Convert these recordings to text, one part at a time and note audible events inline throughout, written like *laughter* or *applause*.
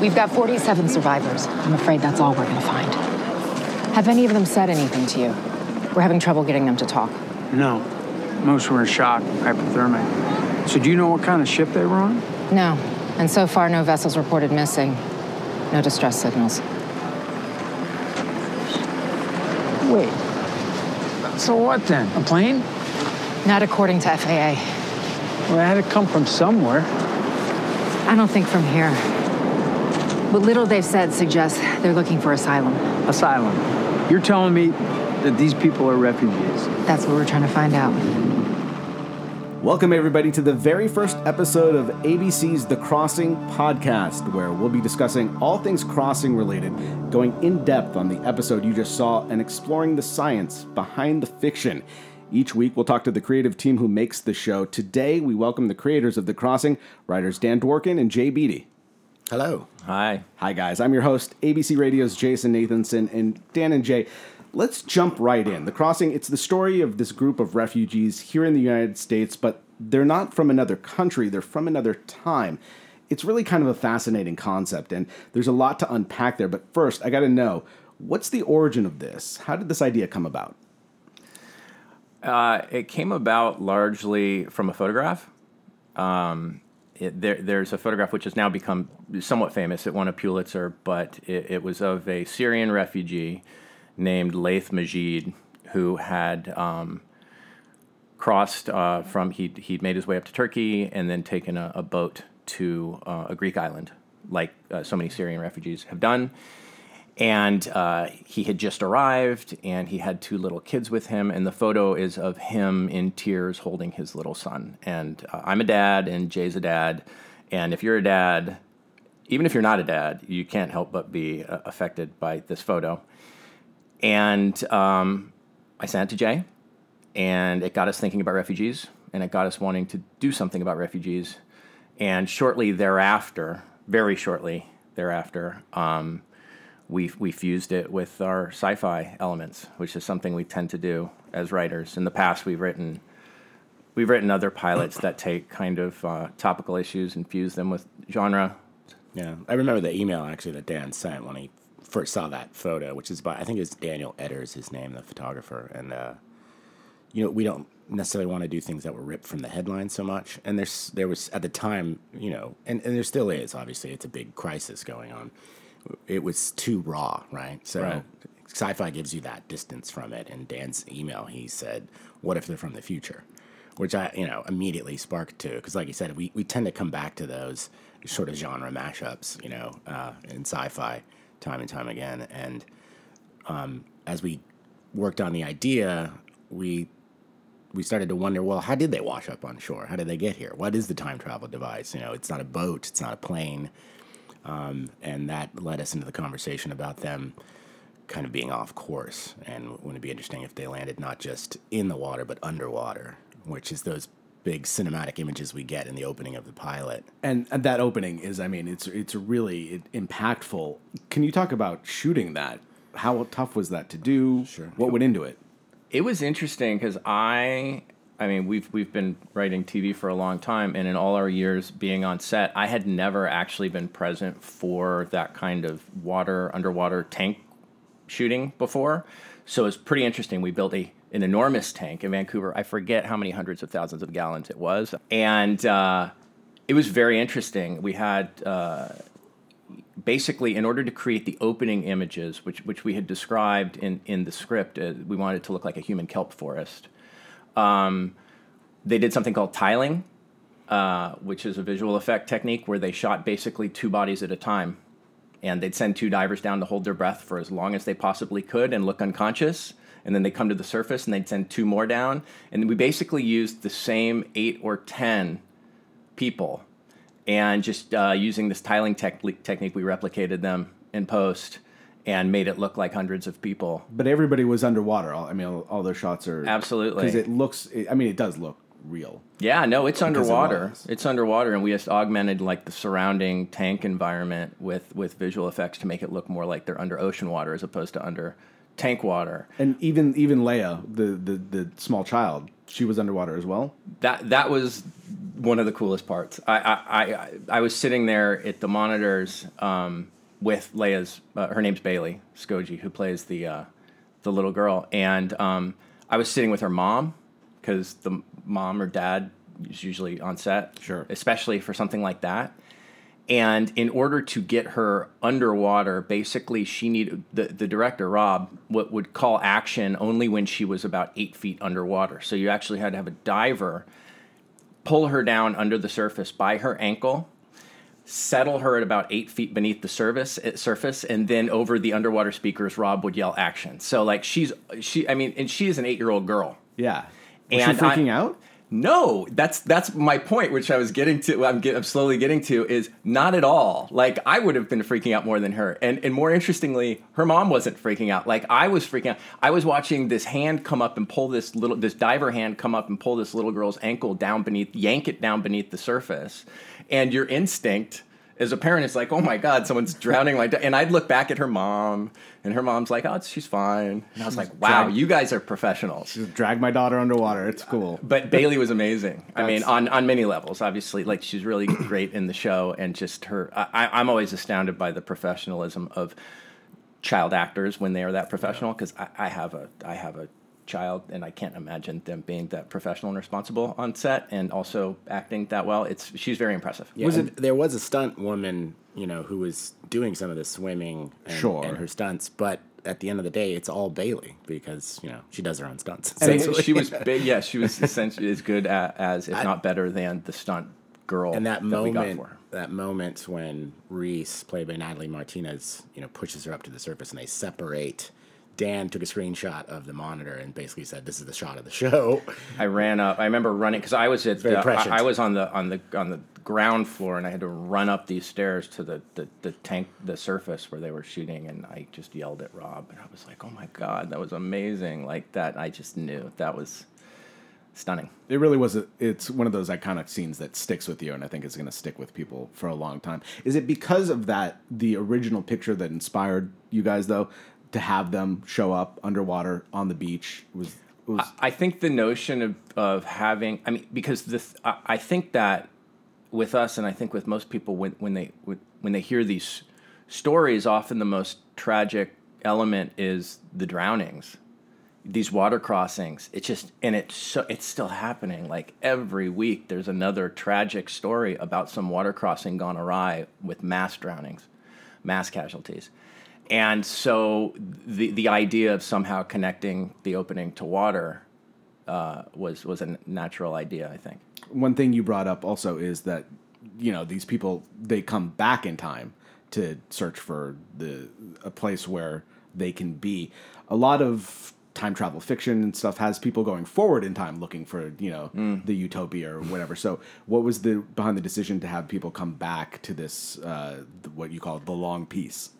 We've got 47 survivors. I'm afraid that's all we're gonna find. Have any of them said anything to you? We're having trouble getting them to talk. No. Most were in shock, hypothermic. So do you know what kind of ship they were on? No. And so far, no vessels reported missing. No distress signals. Wait. So what then? A plane? Not according to FAA. Well, it had to come from somewhere. I don't think from here. What little they've said suggests they're looking for asylum. Asylum. You're telling me that these people are refugees? That's what we're trying to find out. Welcome, everybody, to the very first episode of ABC's The Crossing podcast, where we'll be discussing all things crossing related, going in depth on the episode you just saw, and exploring the science behind the fiction. Each week, we'll talk to the creative team who makes the show. Today, we welcome the creators of The Crossing, writers Dan Dworkin and Jay Beatty. Hello. Hi. Hi, guys. I'm your host, ABC Radio's Jason Nathanson, and Dan and Jay. Let's jump right in. The Crossing, it's the story of this group of refugees here in the United States, but they're not from another country, they're from another time. It's really kind of a fascinating concept, and there's a lot to unpack there. But first, I got to know what's the origin of this? How did this idea come about? Uh, it came about largely from a photograph. Um, it, there, there's a photograph which has now become somewhat famous. It won a Pulitzer, but it, it was of a Syrian refugee named Laith Majid who had um, crossed uh, from, he'd, he'd made his way up to Turkey and then taken a, a boat to uh, a Greek island, like uh, so many Syrian refugees have done. And uh, he had just arrived, and he had two little kids with him. And the photo is of him in tears holding his little son. And uh, I'm a dad, and Jay's a dad. And if you're a dad, even if you're not a dad, you can't help but be uh, affected by this photo. And um, I sent it to Jay, and it got us thinking about refugees, and it got us wanting to do something about refugees. And shortly thereafter, very shortly thereafter, um, we we fused it with our sci-fi elements, which is something we tend to do as writers. In the past, we've written we've written other pilots that take kind of uh, topical issues and fuse them with genre. Yeah, I remember the email actually that Dan sent when he first saw that photo, which is by I think it was Daniel Etter, his name, the photographer, and uh, you know we don't necessarily want to do things that were ripped from the headline so much. And there's there was at the time, you know, and, and there still is. Obviously, it's a big crisis going on. It was too raw, right? So Right. sci-fi gives you that distance from it. And Dan's email, he said, "What if they're from the future?" Which I, you know, immediately sparked to because, like you said, we, we tend to come back to those sort of genre mashups, you know, uh, in sci-fi time and time again. And um, as we worked on the idea, we we started to wonder, well, how did they wash up on shore? How did they get here? What is the time travel device? You know, it's not a boat, it's not a plane, um, and that led us into the conversation about them kind of being off course. And wouldn't it be interesting if they landed not just in the water but underwater, which is those big cinematic images we get in the opening of the pilot. And, and that opening is, I mean, it's it's really impactful. Can you talk about shooting that? How tough was that to do? Sure. What went into it? It was interesting because I, I mean, we've we've been writing TV for a long time, and in all our years being on set, I had never actually been present for that kind of water underwater tank shooting before. So it's pretty interesting. We built a an enormous tank in Vancouver. I forget how many hundreds of thousands of gallons it was, and uh, it was very interesting. We had. Uh, basically, in order to create the opening images, which which we had described in in the script, uh, we wanted to look like a human kelp forest. Um, they did something called tiling, uh, which is a visual effect technique where they shot basically two bodies at a time, and they'd send two divers down to hold their breath for as long as they possibly could and look unconscious. And then they come to the surface and they'd send two more down. And we basically used the same eight or 10 people and just uh, using this tiling tech- technique, we replicated them in post and made it look like hundreds of people. But everybody was underwater. All, I mean, all, all their shots are Absolutely. because it looks. I mean, it does look real. Yeah, no, it's underwater. was. it's underwater, and we just augmented like the surrounding tank environment with with visual effects to make it look more like they're under ocean water as opposed to under tank water. And even even Leia, the the the small child, she was underwater as well. That that was one of the coolest parts. I I, I, I was sitting there at the monitors um, with Leia's. Uh, her name's Bailey Skodje, who plays the uh, the little girl, and um, I was sitting with her mom because the mom or dad is usually on set, Sure. especially for something like that. And in order to get her underwater, basically, she needed the, the director Rob would, would call action only when she was about eight feet underwater. So you actually had to have a diver pull her down under the surface by her ankle, settle her at about eight feet beneath the surface, eh, surface, and then over the underwater speakers, Rob would yell action. So like she's she, I mean, and she is an eight year old girl. Yeah. Was And she freaking I- out? No, that's that's my point, which I was getting to. I'm, get, I'm slowly getting to is not at all. Like I would have been freaking out more than her, and and more interestingly, her mom wasn't freaking out. Like I was freaking out. I was watching this hand come up and pull this little this diver hand come up and pull this little girl's ankle down beneath, yank it down beneath the surface, and your instinct as a parent is like, oh my god, someone's drowning like that. And I'd look back at her mom, and her mom's like, oh, she's fine. And I was like, wow, drag- you guys are professionals. Just drag my daughter underwater. It's uh, cool. But Bailey was amazing. I mean, on, on many levels. Obviously, like she's really *clears throat* great in the show, and just her. I, I'm always astounded by the professionalism of child actors when they are that professional. Because I, I have a I have a child, and I can't imagine them being that professional and responsible on set, and also acting that well. It's she's very impressive. Yeah, and there was a stunt woman, you know, who was doing some of the swimming and, Sure. and her stunts, but at the end of the day, it's all Bailey because you know she does her own stunts. I essentially. she was *laughs* big. Yeah, she was essentially as good a as, if not better than the stunt girl. and that we got moment, for her. that moment when Reese, played by Natalie Martinez, you know, pushes her up to the surface and they separate. Dan took a screenshot of the monitor and basically said, "This is the shot of the show." I ran up. I remember running because I was at very the. I, I was on the on the on the ground floor and I had to run up these stairs to the, the the tank the surface where they were shooting and I just yelled at Rob and I was like, "Oh my god, that was amazing!" Like that, I just knew that was stunning. It really was. A, it's one of those iconic scenes that sticks with you, and I think it's going to stick with people for a long time. Is it because of that the original picture that inspired you guys though to have them show up underwater on the beach was was I think the notion of, of having, I mean, because this, I, I think that with us, and I think with most people, when, when they when they hear these stories, often the most tragic element is the drownings, these water crossings. It's just, and it's so, it's still happening. Like every week, there's another tragic story about some water crossing gone awry with mass drownings, mass casualties. And so the the idea of somehow connecting the opening to water uh, was was a natural idea, I think. one thing you brought up also is that you know these people they come back in time to search for the a place where they can be. A lot of time travel fiction and stuff has people going forward in time looking for you know the utopia or whatever. So what was the behind the decision to have people come back to this uh, what you call the long peace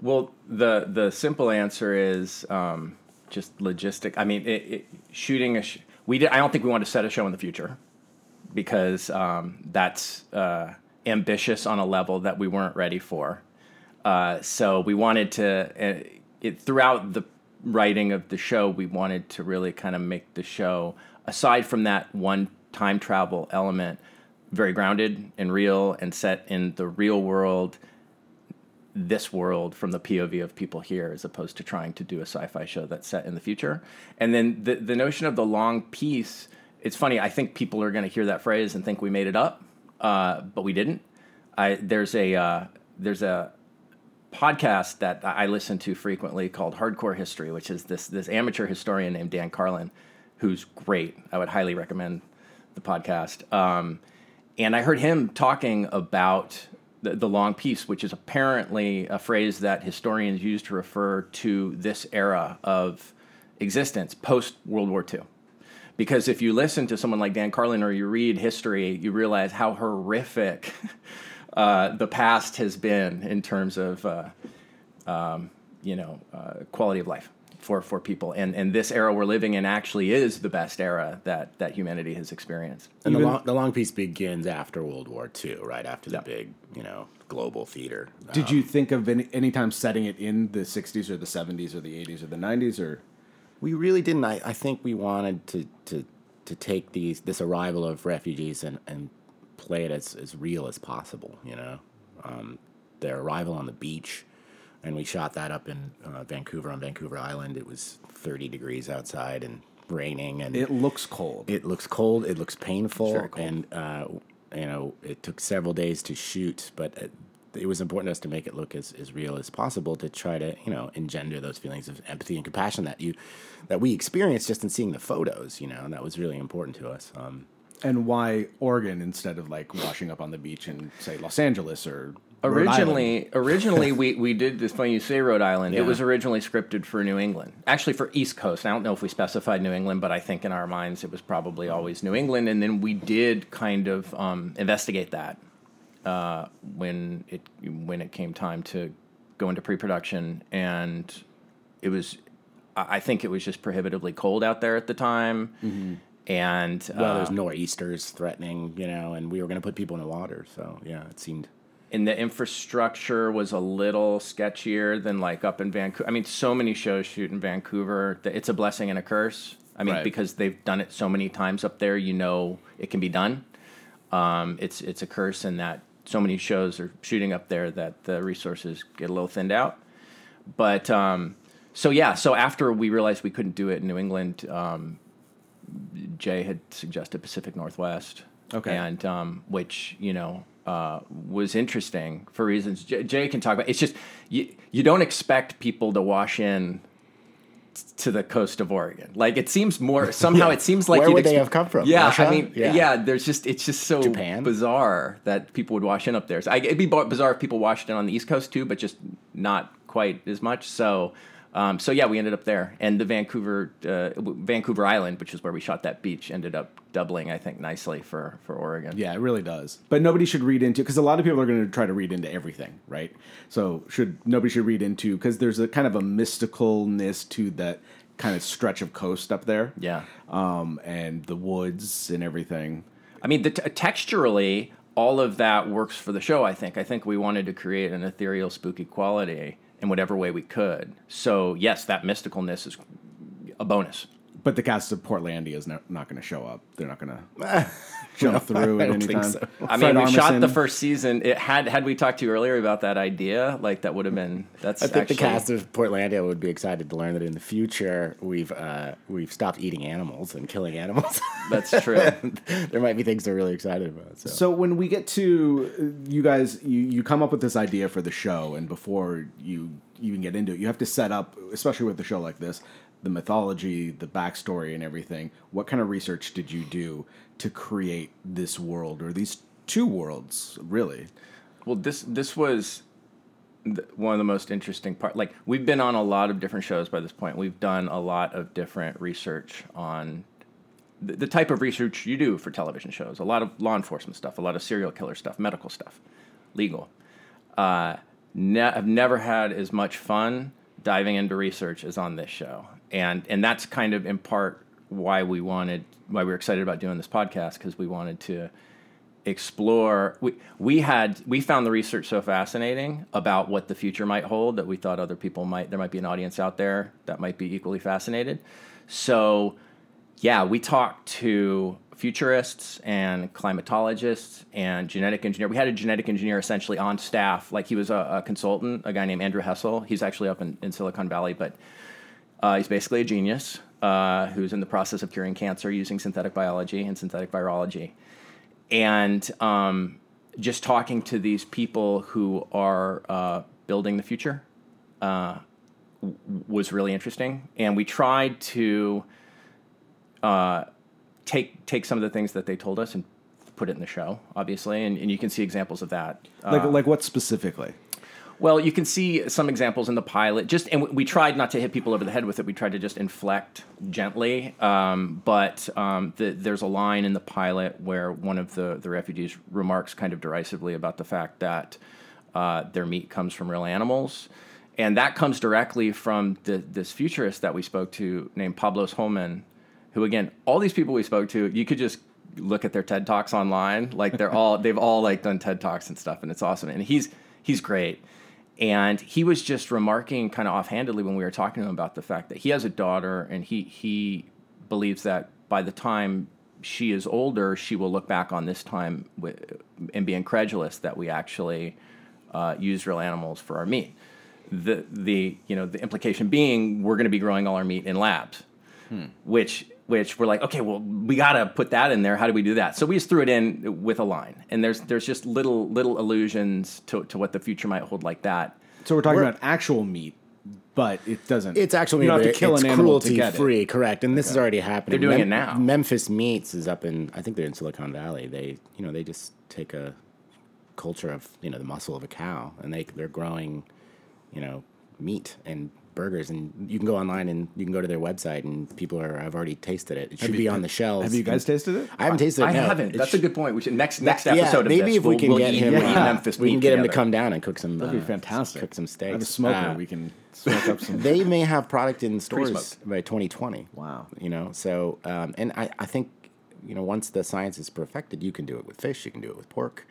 Well, the the simple answer is um, just logistic. I mean, it, it, shooting a sh- we did. I don't think we want to set a show in the future because um, that's uh, ambitious on a level that we weren't ready for. Uh, so we wanted to uh, it throughout the writing of the show. We wanted to really kind of make the show aside from that one time travel element very grounded and real and set in the real world this world from the POV of people here as opposed to trying to do a sci-fi show that's set in the future. And then the the notion of the long peace, it's funny, I think people are going to hear that phrase and think we made it up, uh, but we didn't. I there's a uh, there's a podcast that I listen to frequently called Hardcore History, which is this this amateur historian named Dan Carlin, who's great. I would highly recommend the podcast. Um, and I heard him talking about the, the long peace, which is apparently a phrase that historians use to refer to this era of existence post World War II. Because if you listen to someone like Dan Carlin or you read history, you realize how horrific *laughs* uh, the past has been in terms of, uh, um, you know, uh, quality of life for, for people. And, and this era we're living in actually is the best era that, that humanity has experienced. And the long, the long peace begins after World War II, right after the big, you know, global theater. did you think of any any time setting it in the 60s or the 70s or the 80s or the 90s or We really didn't. I, I think we wanted to, to to take these this arrival of refugees and, and play it as, as real as possible. You know, um, their arrival on the beach, and we shot that up in uh, Vancouver on Vancouver Island. It was 30 degrees outside and raining, and It looks cold. it looks cold. It looks painful, cold. and uh, you know it took several days to shoot, but it, it was important to us to make it look as, as real as possible to try to you know engender those feelings of empathy and compassion that you that we experienced just in seeing the photos. You know, and that was really important to us. Um, and why Oregon instead of like washing up on the beach in say Los Angeles or? Originally, originally we, we did this. Funny you say Rhode Island. It was originally scripted for New England, actually for East Coast. I don't know if we specified New England, but I think in our minds it was probably always New England. And then we did kind of um, investigate that uh, when it when it came time to go into pre-production, and it was. I think it was just prohibitively cold out there at the time, and well, uh, there's nor'easters threatening, you know, and we were going to put people in the water, so yeah, it seemed. And the infrastructure was a little sketchier than like up in Vancouver. I mean, so many shows shoot in Vancouver that it's a blessing and a curse. I mean, Right. because they've done it so many times up there, you know it can be done. Um, it's it's a curse in that so many shows are shooting up there that the resources get a little thinned out. But um, so yeah, so after we realized we couldn't do it in New England, um, Jay had suggested Pacific Northwest. Okay. And um, which you know uh, was interesting for reasons Jay, Jay can talk about. It's just you you don't expect people to wash in t- to the coast of Oregon. Like it seems more *laughs* somehow it seems like Where would they have come from? Yeah, Russia? I mean, yeah. Yeah. There's just it's just so Japan? bizarre that people would wash in up there. So I, it'd be bizarre if people washed in on the East Coast too, but just not quite as much. So. Um, so yeah, we ended up there, and the Vancouver uh, Vancouver Island, which is where we shot that beach, ended up doubling, I think, nicely for for Oregon. Yeah, it really does. But nobody should read into because a lot of people are going to try to read into everything, right? So should nobody should read into because there's a kind of a mysticalness to that kind of stretch of coast up there. Yeah. Um, and the woods and everything. I mean, the t- texturally, all of that works for the show. I think. I think we wanted to create an ethereal, spooky quality in whatever way we could. So yes, that mysticalness is a bonus. But the cast of Portlandia is not, not going to show up. They're not going *laughs* to jump through I at don't any think time. so. I mean, Fred we shot the first season. It had had we talked to you earlier about that idea, like that would have been. That's I think actually, the cast of Portlandia would be excited to learn that in the future we've uh, we've stopped eating animals and killing animals. *laughs* That's true. *laughs* there might be things they're really excited about. So, So when we get to uh, you guys, you, you come up with this idea for the show, and before you even get into it, you have to set up, especially with a show like this, the mythology, the backstory, and everything. What kind of research did you do to create this world or these two worlds, really? Well, this this was th- one of the most interesting part. Like we've been on a lot of different shows by this point. We've done a lot of different research on the, the type of research you do for television shows. A lot of law enforcement stuff, a lot of serial killer stuff, medical stuff, legal. Uh, ne- I've never had as much fun diving into research as on this show, and and that's kind of in part why we wanted why we were excited about doing this podcast because we wanted to explore we we had we found the research so fascinating about what the future might hold that we thought other people might there might be an audience out there that might be equally fascinated. So yeah we talked to futurists and climatologists and genetic engineer we had a genetic engineer essentially on staff. Like he was a, a consultant a guy named andrew hessel. He's actually up in, in silicon valley but uh, he's basically a genius uh, who's in the process of curing cancer using synthetic biology and synthetic virology and um, just talking to these people who are uh, building the future uh, w- was really interesting. And we tried to uh, take take some of the things that they told us and put it in the show, obviously. And, and you can see examples of that. Like, like what specifically? Well, you can see some examples in the pilot. Just and we- tried not to hit people over the head with it. We tried to just inflect gently. Um, but um, the, there's a line in the pilot where one of the the refugees remarks kind of derisively about the fact that uh, their meat comes from real animals, and that comes directly from the, this futurist that we spoke to named Pablos Holman, who again, all these people we spoke to, you could just look at their TED talks online. Like they're all they've all like done TED talks and stuff, and it's awesome. And he's he's great. And he was just remarking kind of offhandedly when we were talking to him about the fact that he has a daughter and he he believes that by the time she is older, she will look back on this time with, and be incredulous that we actually uh, used real animals for our meat. The the you know the implication being we're going to be growing all our meat in labs, which which we're like okay well we got to put that in there. How do we do that? So we just threw it in with a line, and there's there's just little little allusions to to what the future might hold like that. So we're talking We're- about actual meat, but it doesn't. It's actually you don't have to it's kill an animal to cruelty get it. free, correct? And this is already happening. They're doing it now. Memphis Meats is up in, I think they're in Silicon Valley. They, you know, they just take a culture of, you know, the muscle of a cow, and they they're growing, you know, meat and burgers, and you can go online and you can go to their website, and people are have already tasted it. It should be on the shelves. Have you guys tasted it? I haven't tasted it. I no. haven't. It That's sh- a good point. We should next next Yeah, episode of maybe this. if we we'll- can we'll get eat- him, we'll eat uh, Memphis we can meat get him to come down and cook some. That'd be uh, fantastic. Cook some steaks. I have a smoker. Uh, we can smoke up some. they may have product in stores Pre-smoked. by 2020. Wow. You know, so um, and I, I think you know once the science is perfected, you can do it with fish, you can do it with pork.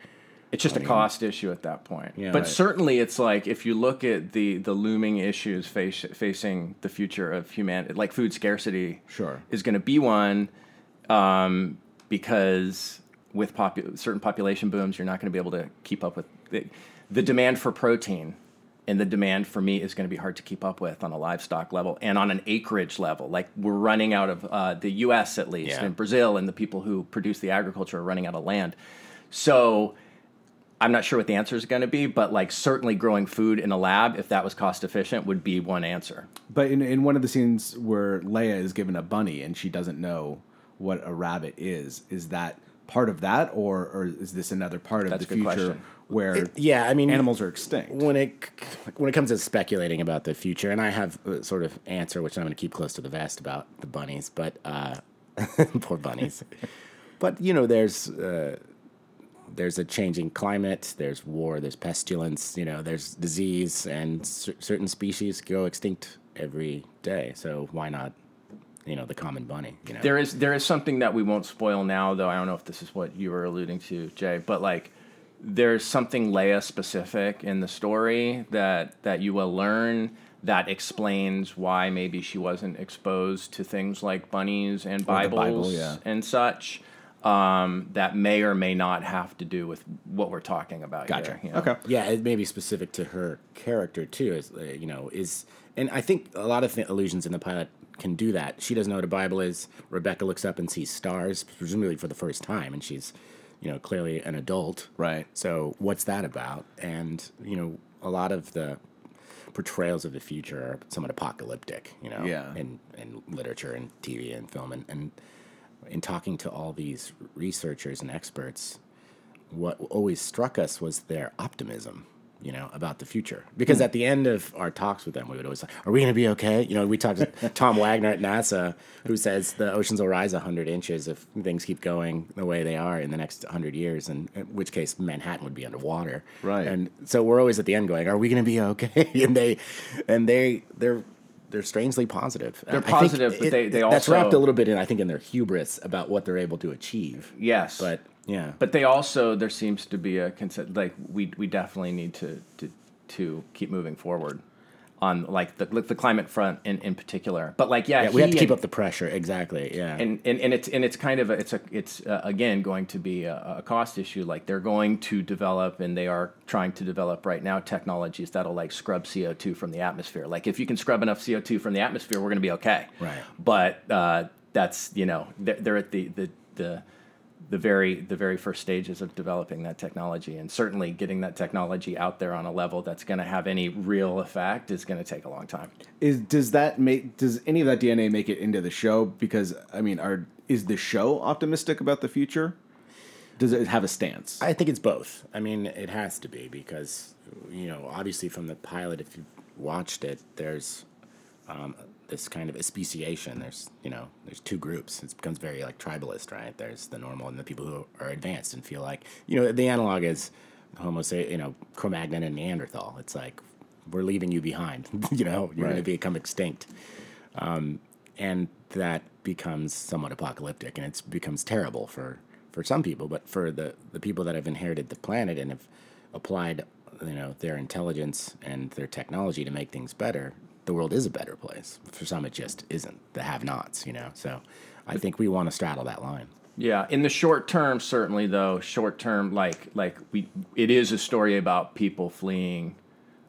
It's just a cost issue at that point. Yeah. but Right. certainly, it's like if you look at the the looming issues face, facing the future of humanity, like food scarcity, Sure. is going to be one um, because with popu- certain population booms, you're not going to be able to keep up with the, the demand for protein. And the demand for meat is going to be hard to keep up with on a livestock level and on an acreage level. Like we're running out of uh, the U.S. at least, Yeah. and Brazil, and the people who produce the agriculture are running out of land. So I'm not sure what the answer is going to be, but like certainly growing food in a lab, if that was cost efficient, would be one answer. But in, in one of the scenes where Leia is given a bunny and she doesn't know what a rabbit is, is that part of that, or or is this another part of the a good future question. where Yeah, I mean, animals are extinct? when it when it comes to speculating about the future, and I have a sort of answer which I'm going to keep close to the vest about the bunnies, but uh, *laughs* poor bunnies. but you know, there's uh, there's a changing climate, there's war, there's pestilence, you know, there's disease, and cer- certain species go extinct every day. So why not, you know, the common bunny? You know, There is there is something that we won't spoil now, though. I don't know if this is what you were alluding to, Jay, but like there's something Leia specific in the story that that you will learn that explains why maybe she wasn't exposed to things like bunnies and the Bible, Bibles yeah. and such. Um, that may or may not have to do with what we're talking about Gotcha. here. you know? Okay. Yeah, it may be specific to her character too. Is uh, you know is and I think a lot of th- illusions in the pilot can do that. She doesn't know what a Bible is. Rebecca looks up and sees stars, presumably for the first time, and she's you know clearly an adult. Right. So what's that about? And you know a lot of the portrayals of the future are somewhat apocalyptic. You know, Yeah. in in literature and TV and film and and in talking to all these researchers and experts, what always struck us was their optimism, you know, about the future. Because Hmm. at the end of our talks with them, we would always say, "Are we going to be okay?" You know, we talked to *laughs* Tom Wagner at NASA, who says the oceans will rise hundred inches if things keep going the way they are in the next hundred years, and in which case Manhattan would be underwater. Right. And so we're always at the end going, "Are we going to be okay?" *laughs* and they, and they, they're. They're strangely positive. They're positive, but they- they also that's wrapped a little bit in, I think, in their hubris about what they're able to achieve. Yes. But yeah, But they also there seems to be a consent like we we definitely need to to to keep moving forward on like the the climate front in, in particular. But like yeah, Yeah, we have to keep and- up the pressure. Exactly. Yeah. and, and, and it's and it's kind of a, it's a it's uh, again going to be a, a cost issue. Like they're going to develop and they are trying to develop right now technologies that'll like scrub CO two from the atmosphere. Like if you can scrub enough CO two from the atmosphere, we're going to be okay. Right. But uh, that's you know they're, they're at the the the the very the very first stages of developing that technology and certainly getting that technology out there on a level that's going to have any real effect is going to take a long time Is does that make does any of that DNA make it into the show? Because I mean, are is the show optimistic about the future? Does it have a stance? I think it's both. I mean, it has to be because you know, obviously from the pilot, if you watched it, there's um, this kind of speciation. There's you know, there's two groups. It becomes very like tribalist, right? There's the normal and the people who are advanced and feel like you know the analog is Homo say you know Cro-Magnon and Neanderthal. It's like we're leaving you behind. *laughs* you know, you're going to become extinct. Um, and that becomes somewhat apocalyptic and it becomes terrible for, for some people but for the, the people that have inherited the planet and have applied you know their intelligence and their technology to make things better the world is a better place for some it just isn't the have nots you know so i think we want to straddle that line Yeah, in the short term, certainly though, short term, like like we, it is a story about people fleeing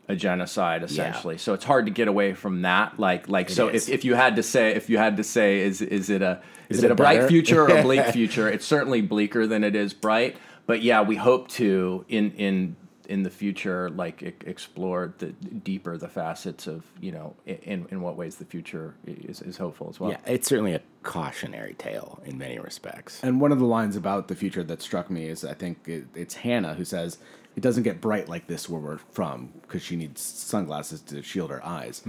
a genocide essentially. So it's hard to get away from that. Like like so, is. if, if you had to say if you had to say is is it a is, it it, a a bright better- future or a bleak *laughs* future? It's certainly bleaker than it is bright. But yeah, we hope to in in in the future like e- explore the deeper the facets of you know in in what ways the future is, is hopeful as well. Yeah, it's certainly a cautionary tale in many respects. And one of the lines about the future that struck me is I think it, it's Hannah who says it doesn't get bright like this where we're from because she needs sunglasses to shield her eyes.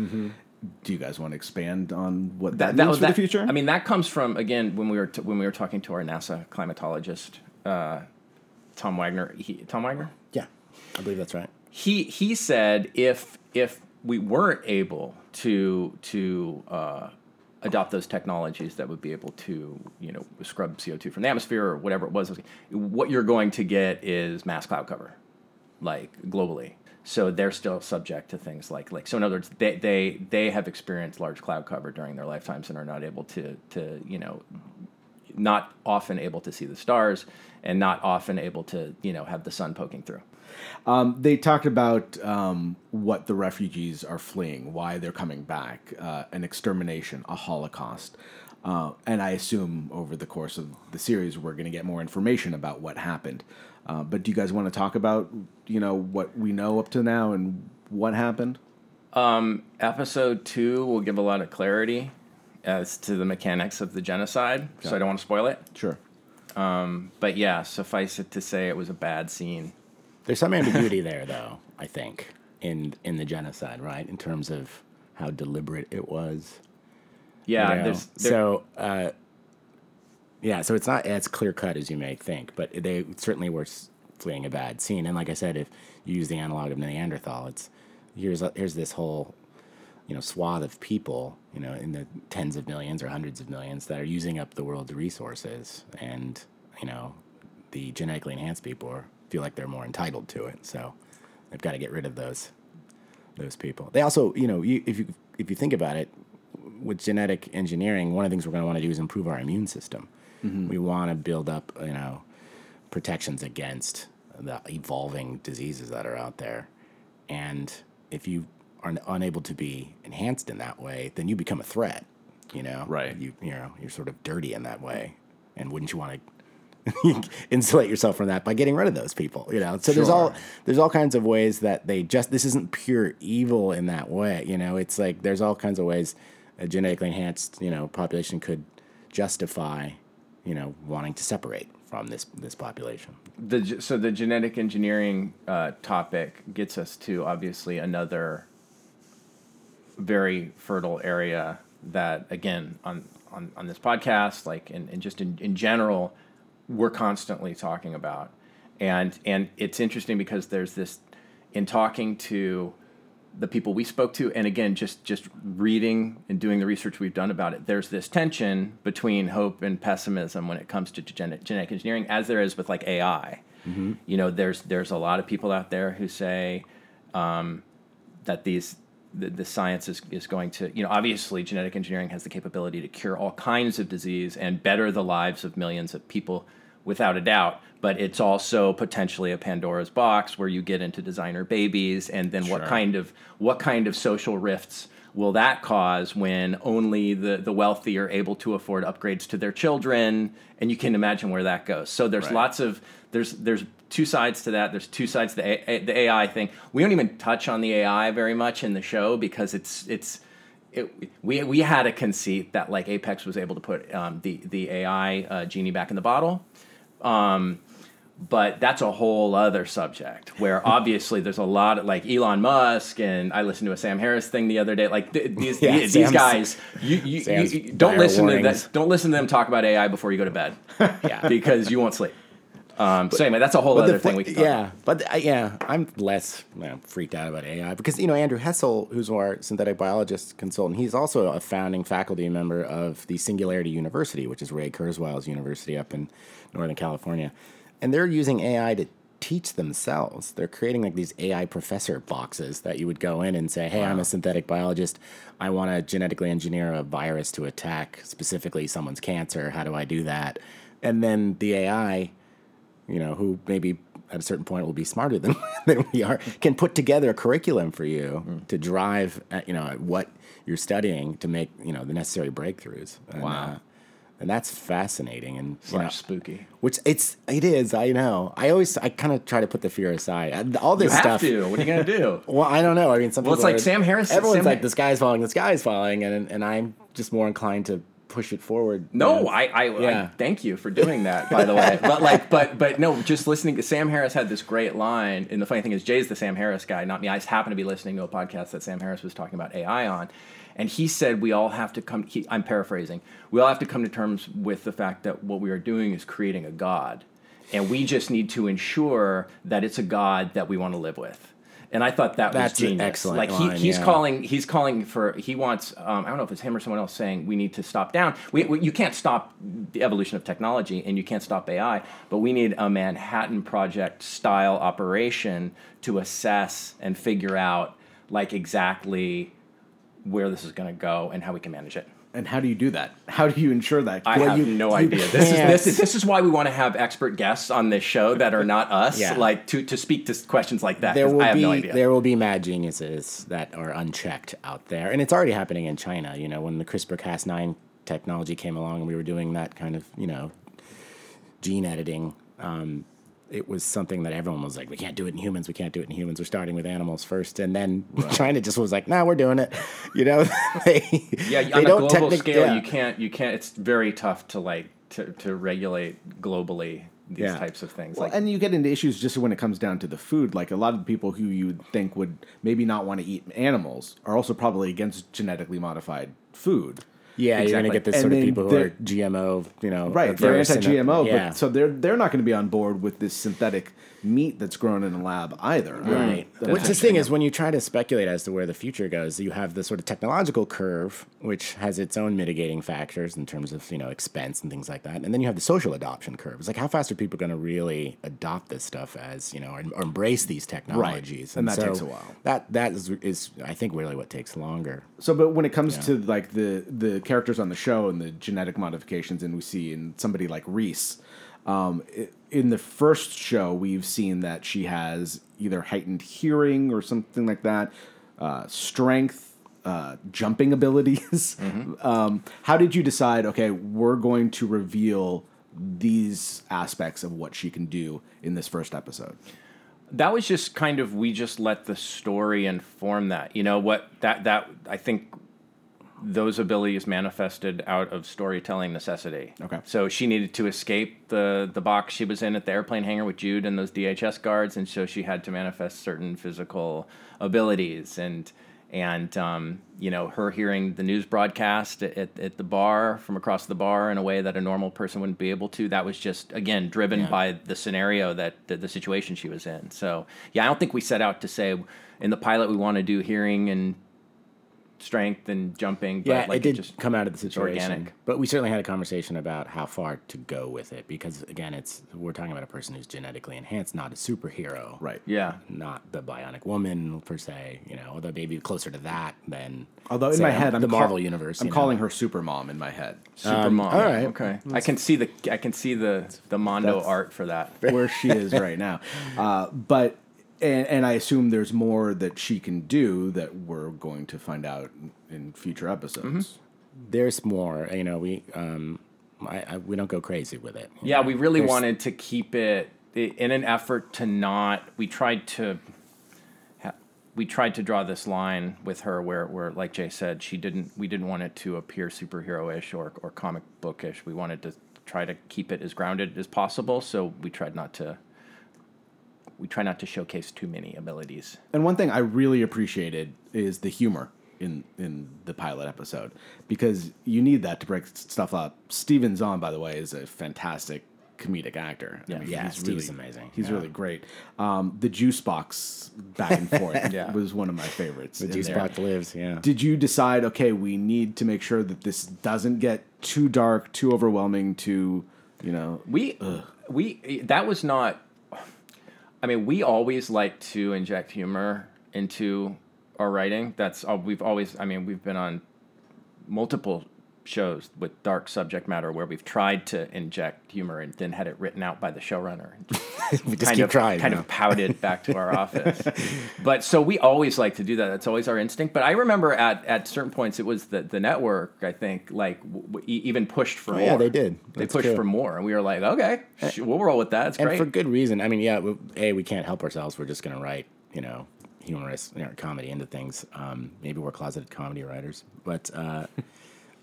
Do you guys want to expand on what that, means was- for the future? I mean, that comes from again when we were t- when we were talking to our NASA climatologist, uh, Tom Wagner. He, Tom Wagner. Yeah, I believe that's right. He he said if if we weren't able to to uh, adopt those technologies that would be able to you know scrub CO two from the atmosphere or whatever it was, what you're going to get is mass cloud cover, like globally. So they're still subject to things like like so. In other words, they they they have experienced large cloud cover during their lifetimes and are not able to to you know not often able to see the stars and not often able to you know have the sun poking through. Um, they talked about um, what the refugees are fleeing, why they're coming back, uh, an extermination, a Holocaust. Uh, and I assume over the course of the series, we're going to get more information about what happened. Uh, but do you guys want to talk about, you know, what we know up to now and what happened? Episode two will give a lot of clarity as to the mechanics of the genocide, so I don't want to spoil it. Sure. But yeah, suffice it to say, it was a bad scene. There's some ambiguity there, though. I think in in the genocide, right? In terms of how deliberate it was. Yeah, you know? there's there, so uh, yeah, so it's not as clear cut as you may think, but they certainly were fleeing a bad scene. And like I said, if you use the analog of Neanderthal, it's here's here's this whole you know swath of people, you know, in the tens of millions or hundreds of millions that are using up the world's resources, and you know, the genetically enhanced people are, feel like they're more entitled to it. So they've got to get rid of those those people. They also, you know, you, if you if you think about it, with genetic engineering, one of the things we're going to want to do is improve our immune system. Mm-hmm. We want to build up, you know, protections against the evolving diseases that are out there. And if you are unable to be enhanced in that way, then you become a threat. You know, Right. You you know, you're sort of dirty in that way. And wouldn't you want to *laughs* insulate yourself from that by getting rid of those people? You know, so there's all there's all kinds of ways that they just this isn't pure evil in that way. You know, it's like there's all kinds of ways a genetically enhanced you know population could justify you know wanting to separate from this this population. the so the genetic engineering uh, topic gets us to obviously another very fertile area that again on on, on this podcast like and, and just in, in general we're constantly talking about. And and it's interesting because there's this in talking to the people we spoke to and again just just reading and doing the research we've done about it there's this tension between hope and pessimism when it comes to genetic, genetic engineering as there is with like ai you know there's there's a lot of people out there who say um, that these the, the science is, is going to you know obviously genetic engineering has the capability to cure all kinds of disease and better the lives of millions of people without a doubt. But it's also potentially a pandora's box where you get into designer babies and then what kind of what kind of social rifts will that cause when only the, the wealthy are able to afford upgrades to their children? And you can imagine where that goes. So there's Right. lots of there's there's two sides to that. There's two sides to the, A- the ai thing. We don't even touch on the ai very much in the show because it's it's it, we, we had a conceit that like apex was able to put um, the the ai uh, genie back in the bottle. Um, but that's a whole other subject where *laughs* obviously there's a lot of like Elon Musk and I listened to a Sam Harris thing the other day. Like th- *laughs* these Yeah, these, Sam's- guys, you, you, you, don't listen to that. Don't listen to them talk about AI before you go to bed. *laughs* Yeah. because you won't sleep. Um, so anyway, that's a whole other the thing we can yeah, but uh, yeah, I'm less you know, freaked out about AI because you know Andrew Hessel, who's our synthetic biologist consultant, he's also a founding faculty member of the Singularity University, which is Ray Kurzweil's university up in Northern California, and they're using AI to teach themselves. They're creating like these AI professor boxes that you would go in and say, "Hey, I'm a synthetic biologist. I want to genetically engineer a virus to attack specifically someone's cancer. How do I do that?" and then the AI, you know, who maybe at a certain point will be smarter than, *laughs* than we are, can put together a curriculum for you Mm. to drive, at, you know, at what you're studying to make you know the necessary breakthroughs. And, Wow. uh, and that's fascinating and you know, spooky. which it's it is. I know. I always I kind of try to put the fear aside. I- All You this have stuff. to. What are you gonna do? *laughs* Well, I don't know. I mean, some Well, it's like are- Sam Harris- Everyone's Sam like, "The sky's falling, the sky's falling," and and I'm just more inclined to push it forward. No, you know? I, I, I Yeah. thank you for doing that, by the way. But like, but but no, just listening. To Sam Harris had this great line, and the funny thing is, Jay's the Sam Harris guy, not me. I just happen to be listening to a podcast that Sam Harris was talking about AI on, and he said we all have to come. He, I'm paraphrasing. We all have to come to terms with the fact that what we are doing is creating a god, and we just need to ensure that it's a god that we want to live with. And I thought that That's was an genius. excellent like line, he, he's yeah. calling he's calling for he wants um, I don't know if it's him or someone else saying we need to stop down. We, we, you can't stop the evolution of technology and you can't stop AI, but we need a Manhattan Project style operation to assess and figure out like exactly where this is going to go and how we can manage it. And how do you do that? How do you ensure that? I Well, have you- no you idea. This is, this is this is why we want to have expert guests on this show that are not *laughs* us, Yeah. like to, to speak to questions like that. there will I have be no idea. there will be mad geniuses that are unchecked out there, and it's already happening in China. You know, when the CRISPR-Cas9 technology came along, and we were doing that kind of you know gene editing. Um, it was something that everyone was like, we can't do it in humans. We can't do it in humans. We're starting with animals first, and then China just was like, nah, we're doing it. *laughs* You know, *laughs* they, Yeah, they on a global technic- scale, yeah. you can't. You can't. It's very tough to like to, to regulate globally these Yeah. types of things. Well, like, and you get into issues just when it comes down to the food. Like a lot of the people who you would think would maybe not want to eat animals are also probably against genetically modified food. Yeah, you're gonna get this And sort of people who are GMO, you know, Right, they're anti-GMO, yeah. but so they're they're not going to be on board with this synthetic meat that's grown in a lab either. Right. Um, Which the thing is, when you try to speculate as to where the future goes, you have the sort of technological curve, which has its own mitigating factors in terms of you know expense and things like that, and then you have the social adoption curve. It's like how fast are people going to really adopt this stuff as you know, or, or embrace these technologies? Right. And that takes a while. That that is, is I think really what takes longer. So, but when it comes to like the the characters on the show and the genetic modifications, and we see in somebody like Reese, um, in the first show, we've seen that she has either heightened hearing or something like that, uh, strength, uh, jumping abilities. *laughs* um, how did you decide? Okay, we're going to reveal these aspects of what she can do in this first episode. that was just kind of we just let the story inform that. You know what that that I think those abilities manifested out of storytelling necessity. Okay. So she needed to escape the the box she was in at the airplane hangar with Jude and those DHS guards, and so she had to manifest certain physical abilities and. And um, you know her hearing the news broadcast at, at the bar from across the bar in a way that a normal person wouldn't be able to. That was just again driven Yeah. by the scenario that the, the situation she was in. So yeah, I don't think we set out to say in the pilot we want to do hearing and strength and jumping. But Yeah, like it did just come out of the situation. organic. But we certainly had a conversation about how far to go with it because again, it's we're talking about a person who's genetically enhanced, not a superhero. Right. yeah. Not the bionic woman per se, you know, although maybe closer to that than Although in say, my head, I'm the call- Marvel universe. I'm you know. calling her Super Mom in my head. Super mom. all right. Okay. I can see the I can see the the Mondo art for that. where she is right now. Uh, *laughs* but and, and I assume there's more that she can do that we're going to find out in future episodes. there's more. You know, we um, I, I, we don't go crazy with it. Yeah, know. we really There's- wanted to keep it in an effort to not. We tried to. We tried to draw this line with her where, where, like Jay said, she didn't. We didn't want it to appear superhero-ish or, or comic bookish. We wanted to try to keep it as grounded as possible. So we tried not to. We try not to showcase too many abilities. And one thing I really appreciated is the humor in in the pilot episode because you need that to break stuff up. Steven Zahn, by the way, is a fantastic comedic actor. I Yeah. mean, Yeah, he's Steve's really- amazing. He's Yeah. really great. Um, the juice box back and *laughs* forth Yeah. was one of my favorites. The juice there. box lives. Yeah. Did you decide, okay, we need to make sure that this doesn't get too dark, too overwhelming, too, you know? We we that was not. I mean, we always like to inject humor into our writing. That's all we've always. I mean, we've been on multiple shows with dark subject matter where we've tried to inject humor and then had it written out by the showrunner. *laughs* We just keep of trying. kind of pouted back to our *laughs* office. But so we always like to do that. That's always our instinct. But I remember at, at certain points it was the the network. I think like w- w- even pushed for Oh, more. yeah, they did. They pushed true. for more, and we were like, okay, sh- we'll roll with that. It's and great. for good reason. I mean, yeah, we, a we can't help ourselves. We're just gonna write, you know, humorous you know, comedy into things. Um, maybe we're closeted comedy writers, but uh,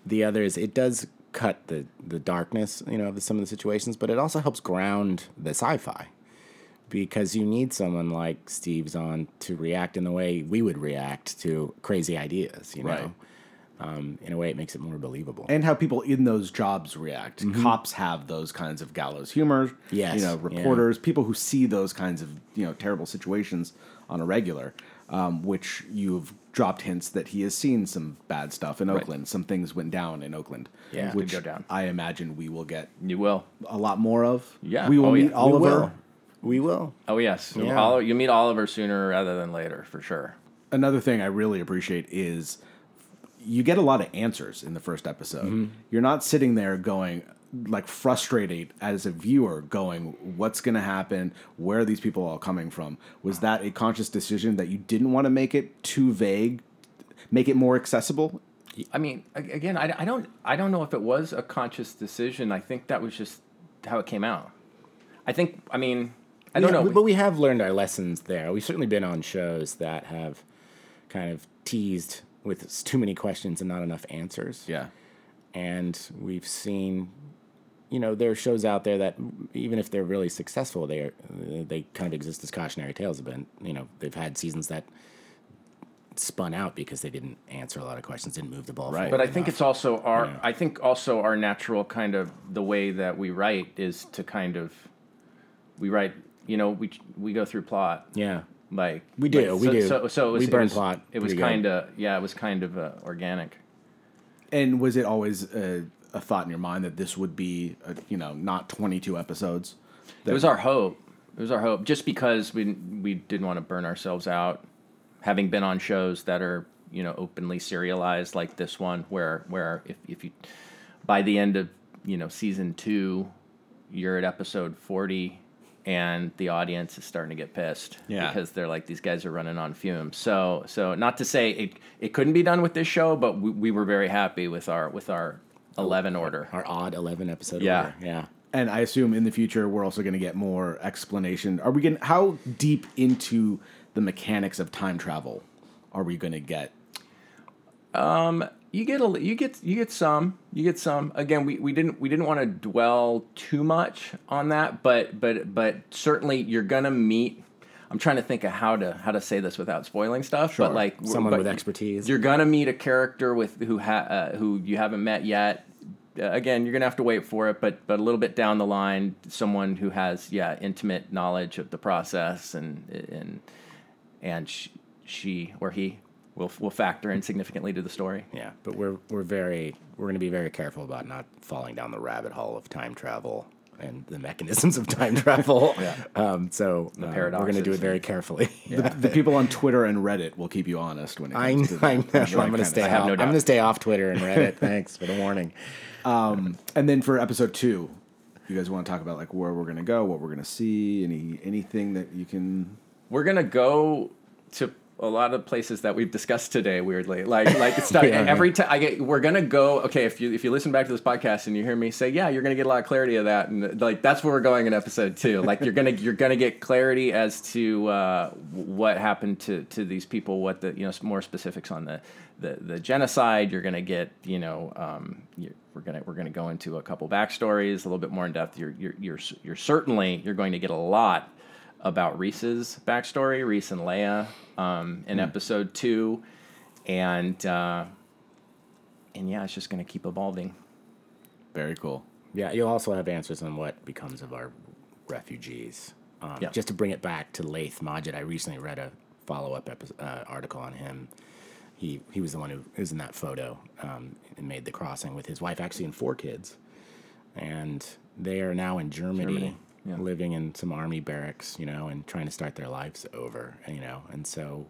the other is it does cut the the darkness, you know, of some of the situations, but it also helps ground the sci-fi because you need someone like Steve Zahn to react in the way we would react to crazy ideas, you know. Right. Um, in a way, it makes it more believable. and how people in those jobs react. Cops have those kinds of gallows humor. Yes, you know, yeah. reporters, people who see those kinds of you know terrible situations on a regular, um, which you've dropped hints that he has seen some bad stuff in Oakland. Some things went down in Oakland. Yeah. Did which go down. I imagine we will get you will. a lot more of. Yeah. we will Oh, yeah. meet We Oliver. We will. We will. Oh yes, Yeah. Oli- you meet Oliver sooner rather than later for sure. another thing I really appreciate is you get a lot of answers in the first episode. Mm-hmm. You're not sitting there going like frustrated as a viewer going what's going to happen where are these people all coming from was that a conscious decision that you didn't want to make it too vague make it more accessible I mean, again, I, I don't I don't know if it was a conscious decision. I think that was just how it came out. I think. I mean, I don't Yeah, know. But we have learned our lessons there. We've certainly been on shows that have kind of teased with too many questions and not enough answers. yeah And we've seen, you know, there are shows out there that even if they're really successful, they are, they kind of exist as cautionary tales. Have been, you know, they've had seasons that spun out because they didn't answer a lot of questions, didn't move the ball. Right. but I think enough. it's also our. Yeah. I think also our natural kind of the way that we write is to kind of we write. You know, we we go through plot. yeah. Like We do, like, we so, do. So, so it was, We it burn was- plot It was kind of yeah. It was kind of uh, organic. and was it always a, a thought in your mind that this would be a, you know not 22 episodes It was our hope. It was our hope, just because we we didn't want to burn ourselves out, having been on shows that are you know openly serialized like this one, where where if if you by the end of you know season two, you're at episode forty, and the audience is starting to get pissed Yeah. because they're like these guys are running on fumes. So so not to say it it couldn't be done with this show, but we, we were very happy with our with our eleven order. our odd 11 episode. Yeah. order. Yeah. and I assume in the future we're also going to get more explanation. Are we going? How deep into the mechanics of time travel are we going to get? Um, you get a you get you get some you get some again we, we didn't we didn't want to dwell too much on that but but but certainly you're gonna meet i'm trying to think of how to how to say this without spoiling stuff but like Someone but with expertise. you're gonna meet a character with who ha, uh, who you haven't met yet. Uh, again you're gonna have to wait for it but but a little bit down the line someone who has yeah intimate knowledge of the process and and and she, she or he will will factor in significantly to the story. Yeah, but we're we're very we're going to be very careful about not falling down the rabbit hole of time travel and the mechanisms of time travel. *laughs* Yeah. Um, so uh, we're going to do it very and- carefully. *laughs* The people on Twitter and Reddit will keep you honest when it I, comes to I know. I'm going to stay off. no I'm going to stay off Twitter and Reddit. *laughs* Thanks for the warning. And then for episode two, you guys want to talk about like where we're going to go, what we're going to see, any anything that you can. we're gonna go to a lot of places that we've discussed today. Weirdly, like *laughs* like it's not, Yeah. every time I get we're gonna go. Okay, if you if you listen back to this podcast and you hear me say, yeah, you're gonna get a lot of clarity of that, and like that's where we're going in episode two. Like you're gonna you're gonna get clarity as to uh, what happened to to these people, what the you know more specifics on the the, the genocide. You're gonna get you know. Um, you're, we're gonna we're gonna go into a couple backstories, a little bit more in depth. You're you're you're, you're certainly you're going to get a lot about Reece's backstory, Reese and Leah, um, in episode two, and uh, and yeah, it's just going to keep evolving. Very cool. Yeah, you'll also have answers on what becomes of our refugees. Um, Yeah. Just to bring it back to Laith Majid, I recently read a follow up epi- uh, article on him. He he was the one who was in that photo um, and made the crossing with his wife, actually, and four kids. And they are now in Germany, Germany, yeah. living in some army barracks, you know, and trying to start their lives over, you know. And so,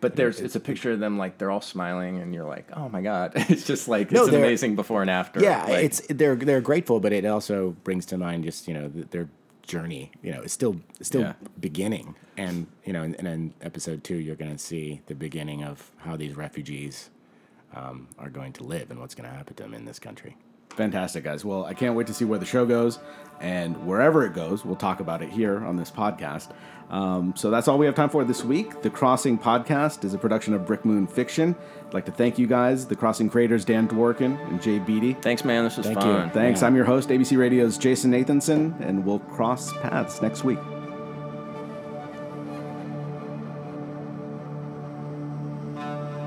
But there's it's a picture of them like they're all smiling, and you're like, oh my god, *laughs* it's just like No, it's an amazing before and after. Yeah, Like, it's they're they're grateful, but it also brings to mind just you know their journey. You know, it's still still Yeah. beginning, and you know, and, and in episode two, you're going to see the beginning of how these refugees um, are going to live and what's going to happen to them in this country. Fantastic, guys. Well, I can't wait to see where the show goes. And wherever it goes, we'll talk about it here on this podcast. Um, so that's all we have time for this week. The Crossing Podcast is a production of Brick Moon Fiction. I'd like to thank you guys, the Crossing creators, Dan Dworkin and Jay Beattie. thanks, man. This was Thank you. fun. Thanks. Yeah. I'm your host, ABC Radio's Jason Nathanson, and we'll cross paths next week.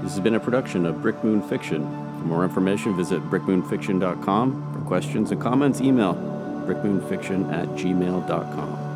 This has been a production of Brick Moon Fiction. For more information, visit brickmoonfiction.com. For questions and comments, email brickmoonfiction at gmail.com.